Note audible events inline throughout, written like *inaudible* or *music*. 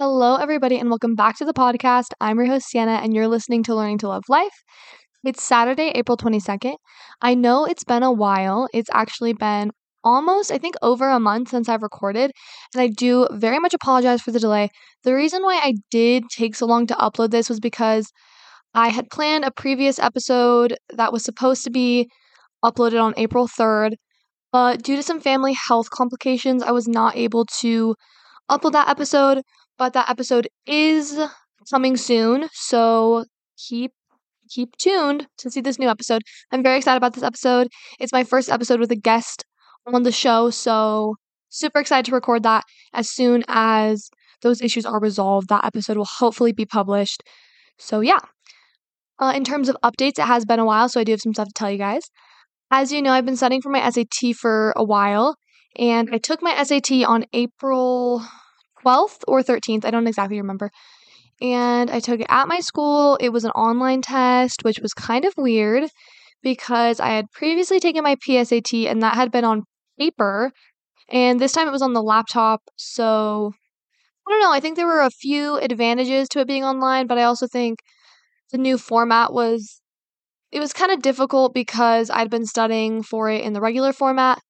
Hello, everybody, and welcome back to the podcast. I'm your host, Sienna, and you're listening to Learning to Love Life. It's Saturday, April 22nd. I know it's been a while. It's actually been almost, I think, over a month since I've recorded, and I do very much apologize for the delay. The reason why I did take so long to upload this was because I had planned a previous episode that was supposed to be uploaded on April 3rd, but due to some family health complications, I was not able to upload that episode but that episode is coming soon. So keep keep tuned to see this new episode. I'm very excited about this episode. It's my first episode with a guest on the show, so super excited to record that as soon as those issues are resolved. That episode will hopefully be published. So yeah. Uh, in terms of updates, it has been a while, so I do have some stuff to tell you guys. As you know, I've been studying for my SAT for a while, and I took my SAT on April 12th or 13th. I don't exactly remember. And I took it at my school. It was an online test, which was kind of weird because I had previously taken my PSAT and that had been on paper. And this time it was on the laptop. So I don't know. I think there were a few advantages to it being online, but I also think the new format was it was kind of difficult because I'd been studying for it in the regular format.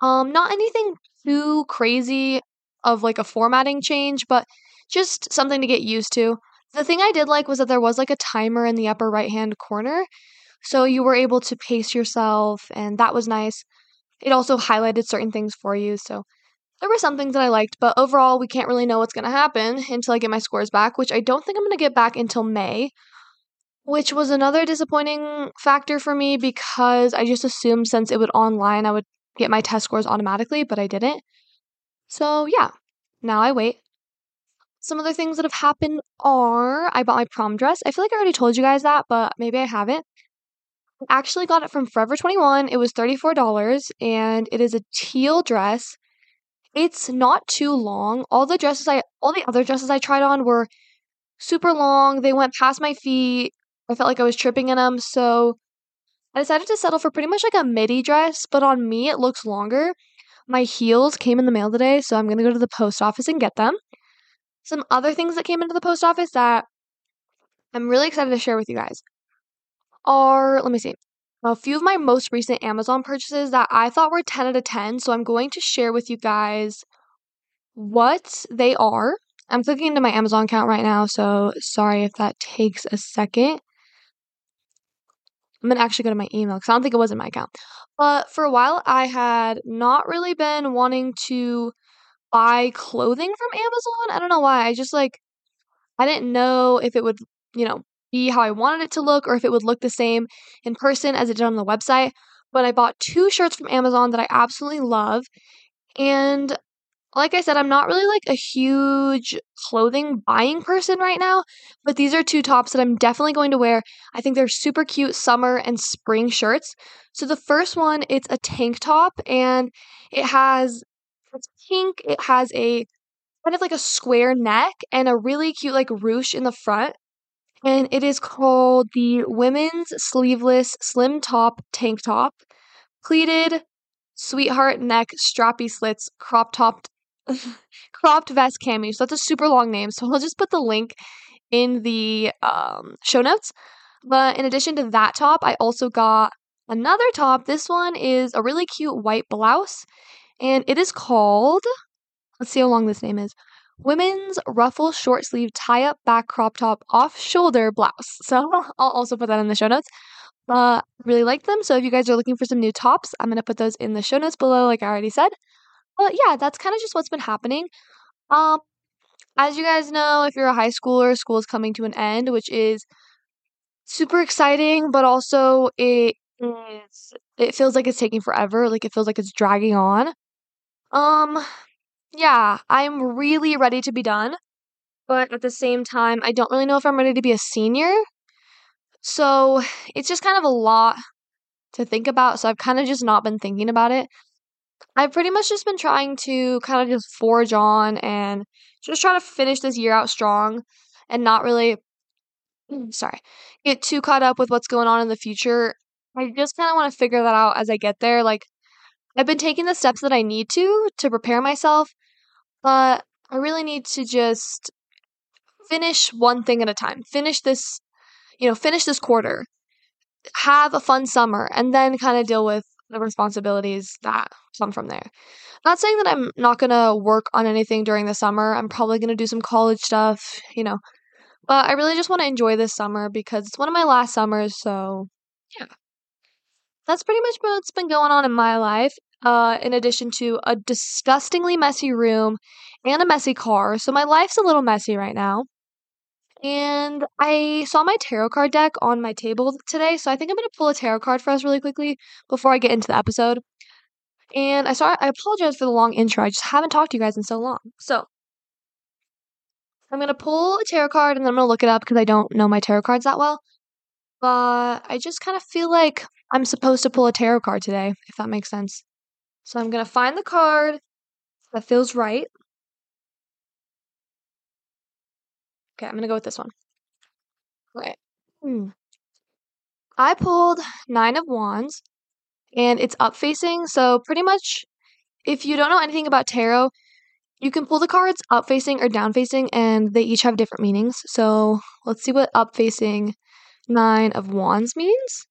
Um, not anything too crazy of like a formatting change, but just something to get used to. The thing I did like was that there was like a timer in the upper right hand corner. So you were able to pace yourself, and that was nice. It also highlighted certain things for you. So there were some things that I liked, but overall, we can't really know what's going to happen until I get my scores back, which I don't think I'm going to get back until May, which was another disappointing factor for me because I just assumed since it would online, I would get my test scores automatically, but I didn't. So, yeah, now I wait. Some other things that have happened are I bought my prom dress. I feel like I already told you guys that, but maybe I haven't. I actually got it from Forever 21. It was $34 and it is a teal dress. It's not too long. All the dresses I all the other dresses I tried on were super long. They went past my feet. I felt like I was tripping in them, so I decided to settle for pretty much like a midi dress, but on me it looks longer. My heels came in the mail today, so I'm going to go to the post office and get them. Some other things that came into the post office that I'm really excited to share with you guys are, let me see, a few of my most recent Amazon purchases that I thought were 10 out of 10. So I'm going to share with you guys what they are. I'm clicking into my Amazon account right now, so sorry if that takes a second. I'm gonna actually go to my email because I don't think it was in my account. But for a while, I had not really been wanting to buy clothing from Amazon. I don't know why. I just like, I didn't know if it would, you know, be how I wanted it to look or if it would look the same in person as it did on the website. But I bought two shirts from Amazon that I absolutely love. And like I said, I'm not really like a huge clothing buying person right now, but these are two tops that I'm definitely going to wear. I think they're super cute summer and spring shirts. So the first one, it's a tank top and it has it's pink, it has a kind of like a square neck and a really cute like ruche in the front. And it is called the Women's Sleeveless Slim Top Tank Top. Pleated sweetheart neck strappy slits crop topped *laughs* cropped vest cami. So that's a super long name. So I'll just put the link in the um, show notes. But in addition to that top, I also got another top. This one is a really cute white blouse, and it is called. Let's see how long this name is. Women's ruffle short sleeve tie up back crop top off shoulder blouse. *laughs* So I'll also put that in the show notes. Uh, really like them. So if you guys are looking for some new tops, I'm gonna put those in the show notes below, like I already said. But yeah, that's kind of just what's been happening. Um, as you guys know, if you're a high schooler, school is coming to an end, which is super exciting, but also it is it feels like it's taking forever. Like it feels like it's dragging on. Um, yeah, I'm really ready to be done, but at the same time, I don't really know if I'm ready to be a senior. So it's just kind of a lot to think about. So I've kind of just not been thinking about it. I've pretty much just been trying to kind of just forge on and just try to finish this year out strong and not really *clears throat* sorry, get too caught up with what's going on in the future. I just kind of want to figure that out as I get there. Like I've been taking the steps that I need to to prepare myself, but I really need to just finish one thing at a time. Finish this, you know, finish this quarter. Have a fun summer and then kind of deal with the responsibilities that come from there. Not saying that I'm not going to work on anything during the summer. I'm probably going to do some college stuff, you know. But I really just want to enjoy this summer because it's one of my last summers, so yeah. That's pretty much what's been going on in my life. Uh, in addition to a disgustingly messy room and a messy car. So my life's a little messy right now. And I saw my tarot card deck on my table today, so I think I'm going to pull a tarot card for us really quickly before I get into the episode. And I saw I apologize for the long intro. I just haven't talked to you guys in so long. So, I'm going to pull a tarot card and then I'm going to look it up because I don't know my tarot cards that well. But I just kind of feel like I'm supposed to pull a tarot card today, if that makes sense. So I'm going to find the card that feels right. Okay, I'm to go with this one. Okay. Hmm. I pulled Nine of Wands and it's up facing. So, pretty much, if you don't know anything about tarot, you can pull the cards up facing or down facing, and they each have different meanings. So, let's see what up facing Nine of Wands means.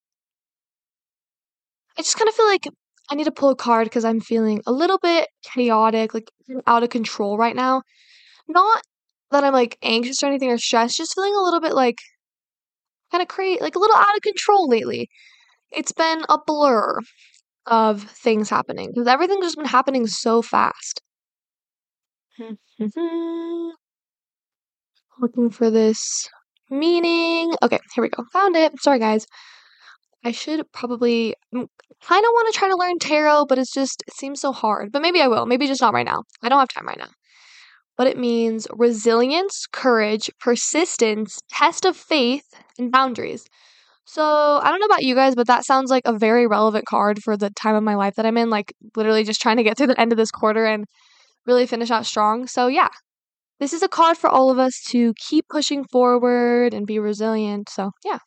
I just kind of feel like I need to pull a card because I'm feeling a little bit chaotic, like out of control right now. Not that I'm like anxious or anything or stressed, just feeling a little bit like kind of crazy, like a little out of control lately. It's been a blur of things happening because everything's just been happening so fast. Mm-hmm. Looking for this meaning. Okay, here we go. Found it. Sorry, guys. I should probably kind of want to try to learn tarot, but it's just, it seems so hard. But maybe I will. Maybe just not right now. I don't have time right now but it means resilience, courage, persistence, test of faith, and boundaries. So I don't know about you guys, but that sounds like a very relevant card for the time of my life that I'm in. Like literally just trying to get through the end of this quarter and really finish out strong. So yeah, this is a card for all of us to keep pushing forward and be resilient. So yeah.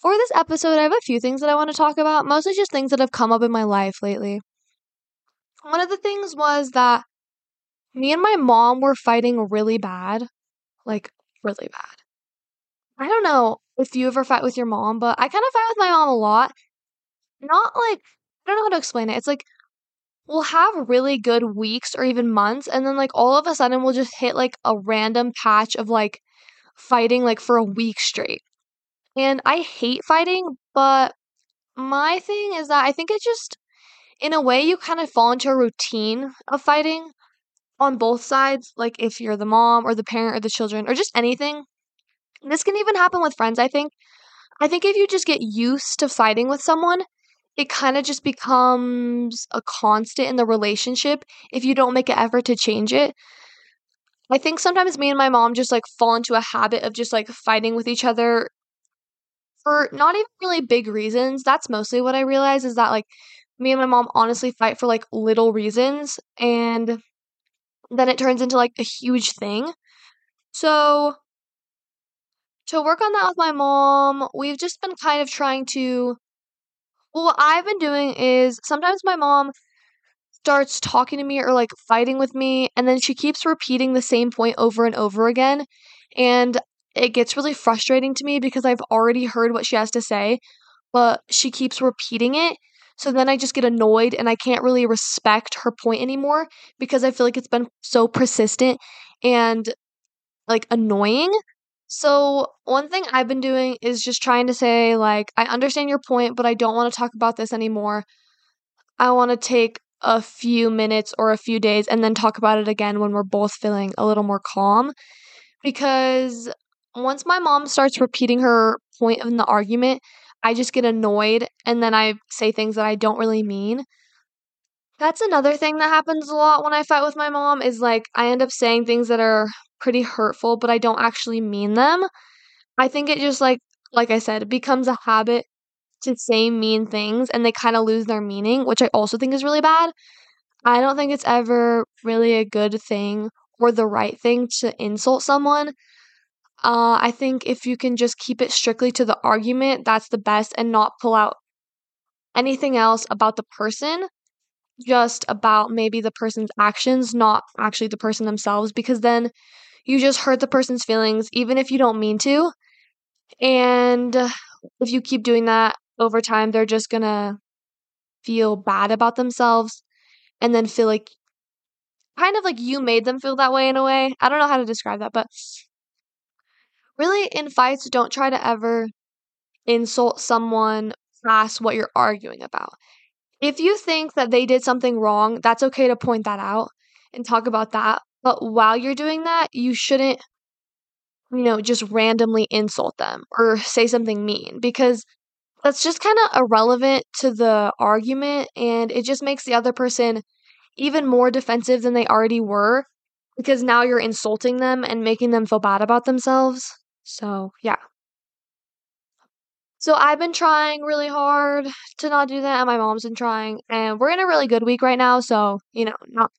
For this episode, I have a few things that I want to talk about, mostly just things that have come up in my life lately. One of the things was that me and my mom were fighting really bad. Like, really bad. I don't know if you ever fight with your mom, but I kind of fight with my mom a lot. Not like, I don't know how to explain it. It's like, we'll have really good weeks or even months, and then, like, all of a sudden, we'll just hit, like, a random patch of, like, fighting, like, for a week straight. And I hate fighting, but my thing is that I think it just, in a way, you kind of fall into a routine of fighting on both sides, like if you're the mom or the parent or the children or just anything. This can even happen with friends, I think. I think if you just get used to fighting with someone, it kind of just becomes a constant in the relationship if you don't make an effort to change it. I think sometimes me and my mom just like fall into a habit of just like fighting with each other for not even really big reasons. That's mostly what I realize is that like me and my mom honestly fight for like little reasons and then it turns into like a huge thing. So to work on that with my mom, we've just been kind of trying to well, what I've been doing is sometimes my mom starts talking to me or like fighting with me and then she keeps repeating the same point over and over again and it gets really frustrating to me because I've already heard what she has to say, but she keeps repeating it so then I just get annoyed and I can't really respect her point anymore because I feel like it's been so persistent and like annoying. So, one thing I've been doing is just trying to say, like, I understand your point, but I don't want to talk about this anymore. I want to take a few minutes or a few days and then talk about it again when we're both feeling a little more calm. Because once my mom starts repeating her point in the argument, I just get annoyed and then I say things that I don't really mean. That's another thing that happens a lot when I fight with my mom is like I end up saying things that are pretty hurtful, but I don't actually mean them. I think it just like like I said, it becomes a habit to say mean things and they kind of lose their meaning, which I also think is really bad. I don't think it's ever really a good thing or the right thing to insult someone. Uh, I think if you can just keep it strictly to the argument, that's the best and not pull out anything else about the person. just about maybe the person's actions, not actually the person themselves, because then you just hurt the person's feelings, even if you don't mean to. And if you keep doing that over time, they're just gonna feel bad about themselves and then feel like kind of like you made them feel that way in a way. I don't know how to describe that, but really in fights, don't try to ever insult someone past what you're arguing about. If you think that they did something wrong, that's okay to point that out and talk about that. But while you're doing that, you shouldn't, you know, just randomly insult them or say something mean because that's just kind of irrelevant to the argument and it just makes the other person even more defensive than they already were because now you're insulting them and making them feel bad about themselves. So, yeah. So, I've been trying really hard to not do that, and my mom's been trying, and we're in a really good week right now. So, you know, not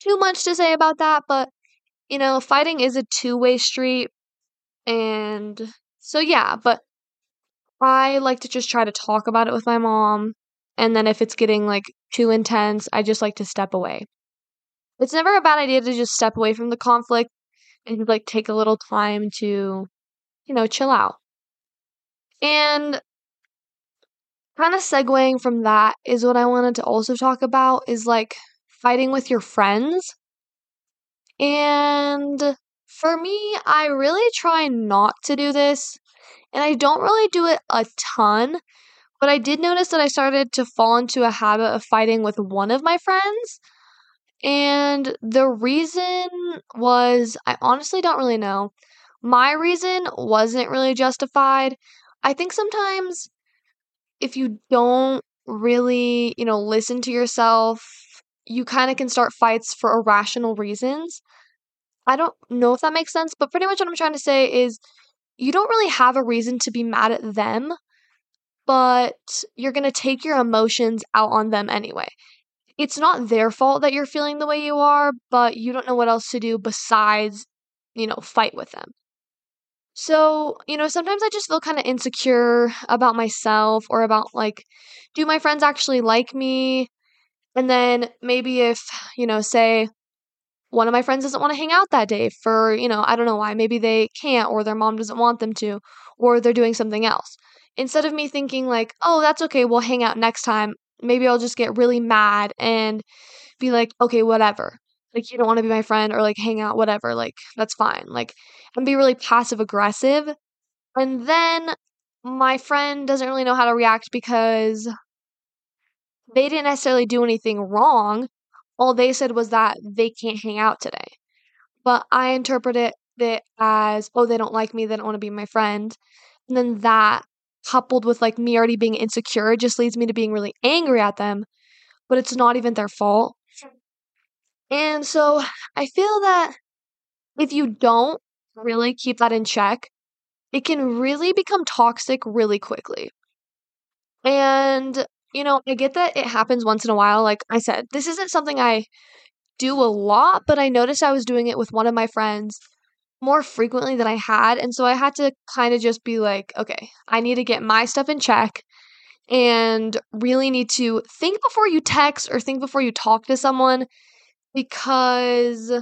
too much to say about that, but, you know, fighting is a two way street. And so, yeah, but I like to just try to talk about it with my mom. And then if it's getting like too intense, I just like to step away. It's never a bad idea to just step away from the conflict and like take a little time to, you know, chill out. And kind of segueing from that is what I wanted to also talk about is like fighting with your friends. And for me, I really try not to do this and I don't really do it a ton, but I did notice that I started to fall into a habit of fighting with one of my friends. And the reason was, I honestly don't really know. My reason wasn't really justified. I think sometimes if you don't really, you know, listen to yourself, you kind of can start fights for irrational reasons. I don't know if that makes sense, but pretty much what I'm trying to say is you don't really have a reason to be mad at them, but you're going to take your emotions out on them anyway. It's not their fault that you're feeling the way you are, but you don't know what else to do besides, you know, fight with them. So, you know, sometimes I just feel kind of insecure about myself or about like, do my friends actually like me? And then maybe if, you know, say one of my friends doesn't want to hang out that day for, you know, I don't know why. Maybe they can't or their mom doesn't want them to or they're doing something else. Instead of me thinking like, "Oh, that's okay. We'll hang out next time." Maybe I'll just get really mad and be like, "Okay, whatever." Like you don't want to be my friend or like hang out whatever. Like that's fine. Like and be really passive aggressive. And then my friend doesn't really know how to react because they didn't necessarily do anything wrong all they said was that they can't hang out today. But I interpreted it as, oh, they don't like me, they don't want to be my friend. And then that coupled with like me already being insecure just leads me to being really angry at them, but it's not even their fault. And so I feel that if you don't really keep that in check, it can really become toxic really quickly. And you know, I get that it happens once in a while. Like I said, this isn't something I do a lot, but I noticed I was doing it with one of my friends more frequently than I had. And so I had to kind of just be like, okay, I need to get my stuff in check and really need to think before you text or think before you talk to someone because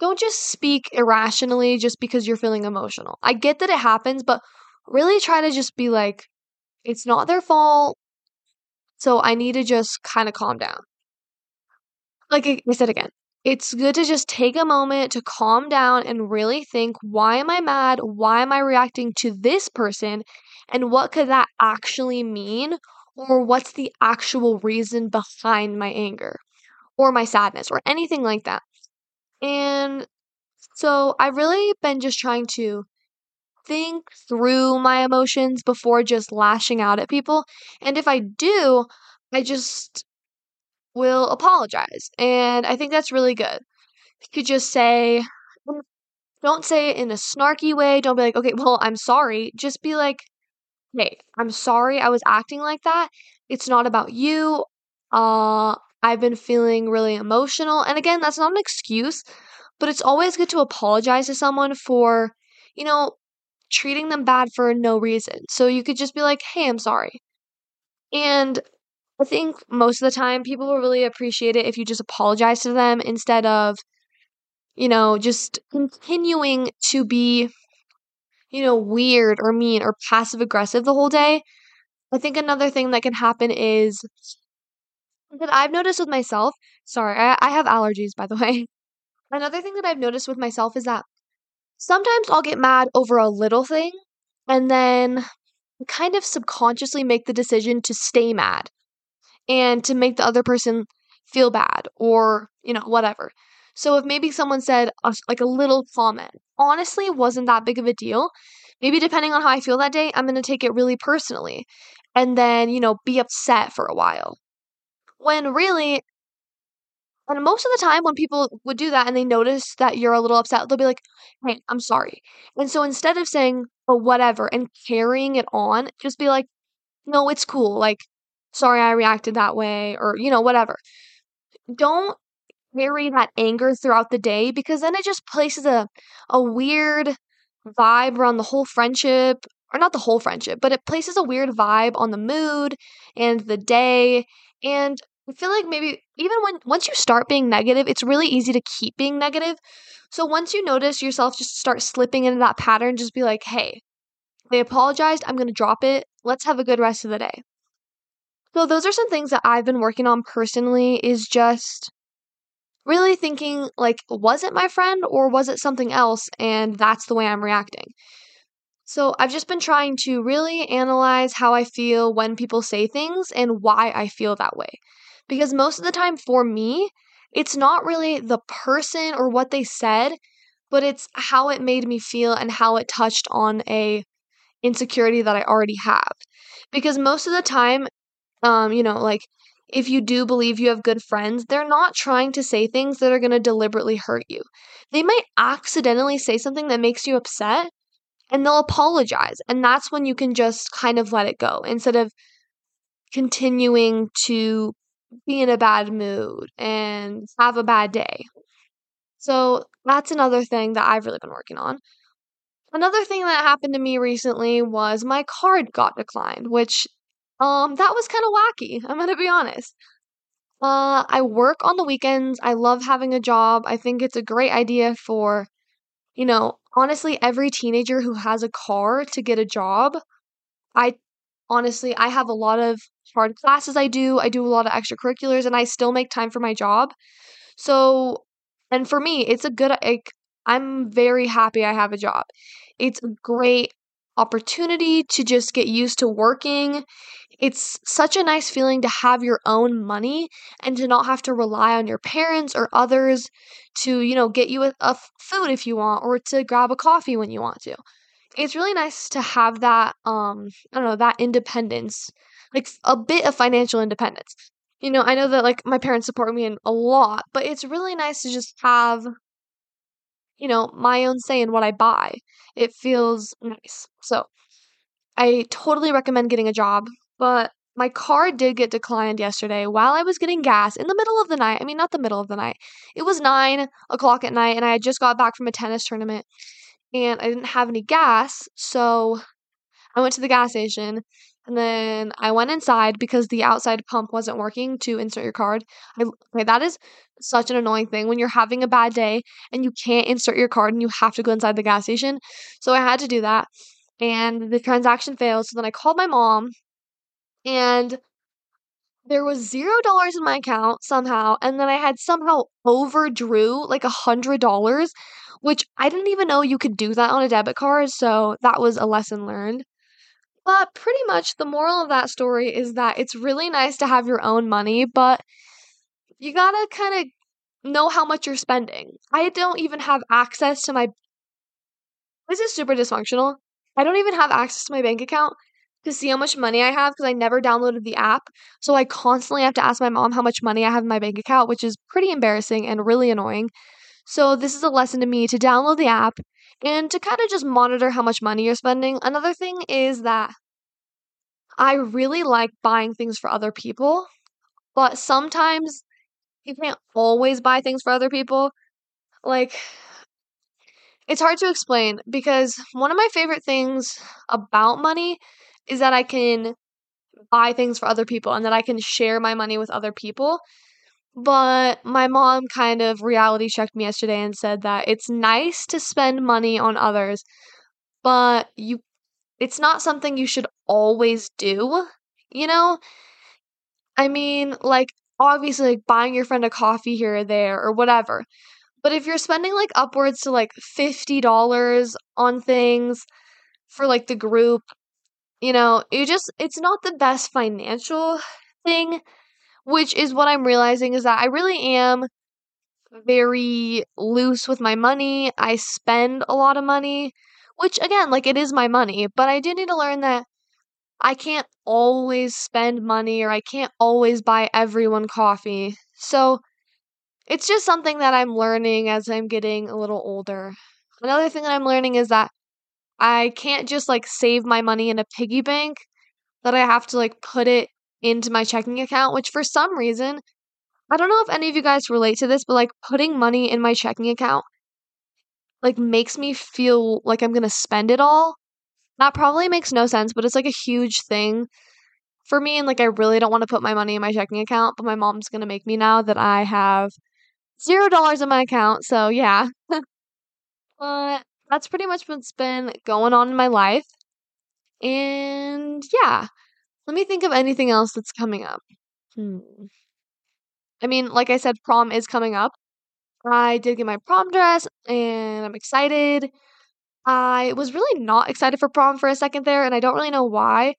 don't just speak irrationally just because you're feeling emotional. I get that it happens, but really try to just be like, it's not their fault. So I need to just kind of calm down. Like I said again, it's good to just take a moment to calm down and really think why am I mad? Why am I reacting to this person? And what could that actually mean? Or what's the actual reason behind my anger or my sadness or anything like that? And so I've really been just trying to think through my emotions before just lashing out at people. And if I do, I just will apologize. And I think that's really good. You could just say, don't say it in a snarky way. Don't be like, okay, well, I'm sorry. Just be like, hey, I'm sorry I was acting like that. It's not about you. Uh, I've been feeling really emotional. And again, that's not an excuse, but it's always good to apologize to someone for, you know, treating them bad for no reason. So you could just be like, hey, I'm sorry. And I think most of the time people will really appreciate it if you just apologize to them instead of, you know, just continuing to be, you know, weird or mean or passive aggressive the whole day. I think another thing that can happen is that I've noticed with myself. Sorry, I, I have allergies, by the *laughs* way. Another thing that I've noticed with myself is that sometimes I'll get mad over a little thing and then kind of subconsciously make the decision to stay mad and to make the other person feel bad or, you know, whatever. So if maybe someone said a, like a little comment, honestly, wasn't that big of a deal. Maybe depending on how I feel that day, I'm going to take it really personally and then, you know, be upset for a while. When really, and most of the time when people would do that and they notice that you're a little upset, they'll be like, hey, I'm sorry. And so instead of saying, oh, whatever, and carrying it on, just be like, no, it's cool. Like, sorry I reacted that way, or, you know, whatever. Don't carry that anger throughout the day because then it just places a, a weird vibe around the whole friendship or not the whole friendship, but it places a weird vibe on the mood and the day. And I feel like maybe even when once you start being negative, it's really easy to keep being negative. So once you notice yourself just start slipping into that pattern, just be like, hey, they apologized. I'm going to drop it. Let's have a good rest of the day. So those are some things that I've been working on personally is just really thinking like was it my friend or was it something else and that's the way I'm reacting. So I've just been trying to really analyze how I feel when people say things and why I feel that way. Because most of the time for me, it's not really the person or what they said, but it's how it made me feel and how it touched on a insecurity that I already have. Because most of the time, um, you know, like if you do believe you have good friends, they're not trying to say things that are going to deliberately hurt you. They might accidentally say something that makes you upset and they'll apologize. And that's when you can just kind of let it go instead of continuing to be in a bad mood and have a bad day. So that's another thing that I've really been working on. Another thing that happened to me recently was my card got declined, which um that was kind of wacky. I'm going to be honest. Uh I work on the weekends. I love having a job. I think it's a great idea for you know, honestly every teenager who has a car to get a job. I honestly I have a lot of hard classes I do. I do a lot of extracurriculars and I still make time for my job. So, and for me, it's a good like I'm very happy I have a job. It's a great opportunity to just get used to working. It's such a nice feeling to have your own money and to not have to rely on your parents or others to, you know, get you a, a food if you want or to grab a coffee when you want to. It's really nice to have that um I don't know, that independence like a bit of financial independence. You know, I know that like my parents support me in a lot, but it's really nice to just have you know, my own say in what I buy. It feels nice. So, I totally recommend getting a job, but my car did get declined yesterday while I was getting gas in the middle of the night. I mean, not the middle of the night. It was nine o'clock at night, and I had just got back from a tennis tournament, and I didn't have any gas. So I went to the gas station and then I went inside because the outside pump wasn't working to insert your card. I, okay, that is such an annoying thing when you're having a bad day and you can't insert your card and you have to go inside the gas station. So I had to do that. And the transaction failed. So then I called my mom and there was zero dollars in my account somehow. And then I had somehow overdrew like a hundred dollars, which I didn't even know you could do that on a debit card. So that was a lesson learned. But pretty much the moral of that story is that it's really nice to have your own money, but you gotta kind of know how much you're spending. I don't even have access to my. This is super dysfunctional. I don't even have access to my bank account to see how much money I have because I never downloaded the app. So I constantly have to ask my mom how much money I have in my bank account, which is pretty embarrassing and really annoying. So this is a lesson to me to download the app and to kind of just monitor how much money you're spending. Another thing is that I really like buying things for other people, but sometimes you can't always buy things for other people. Like, it's hard to explain because one of my favorite things about money is that I can buy things for other people and that I can share my money with other people. But my mom kind of reality checked me yesterday and said that it's nice to spend money on others, but you it's not something you should always do, you know? I mean, like obviously like buying your friend a coffee here or there or whatever. But if you're spending like upwards to like $50 on things for like the group, you know, you just it's not the best financial thing, which is what I'm realizing is that I really am very loose with my money. I spend a lot of money, which again, like it is my money, but I do need to learn that I can't always spend money or I can't always buy everyone coffee. So it's just something that I'm learning as I'm getting a little older. Another thing that I'm learning is that I can't just like save my money in a piggy bank, that I have to like put it into my checking account, which for some reason, I don't know if any of you guys relate to this, but like putting money in my checking account like makes me feel like I'm going to spend it all. That probably makes no sense, but it's like a huge thing for me and like I really don't want to put my money in my checking account, but my mom's going to make me now that I have zero dollars in my account. So yeah. *laughs* but that's pretty much what's been going on in my life. And yeah, let me think of anything else that's coming up. Hmm. I mean, like I said, prom is coming up. I did get my prom dress and I'm excited. I was really not excited for prom for a second there, and I don't really know why.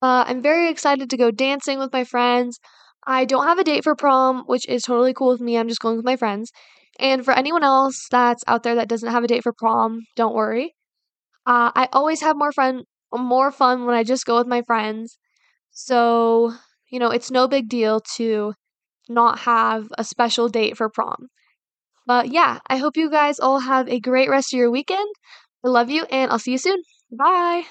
Uh, I'm very excited to go dancing with my friends. I don't have a date for prom, which is totally cool with me. I'm just going with my friends. And for anyone else that's out there that doesn't have a date for prom, don't worry. Uh, I always have more fun, more fun when I just go with my friends. So, you know, it's no big deal to not have a special date for prom. But yeah, I hope you guys all have a great rest of your weekend. I love you, and I'll see you soon. Bye.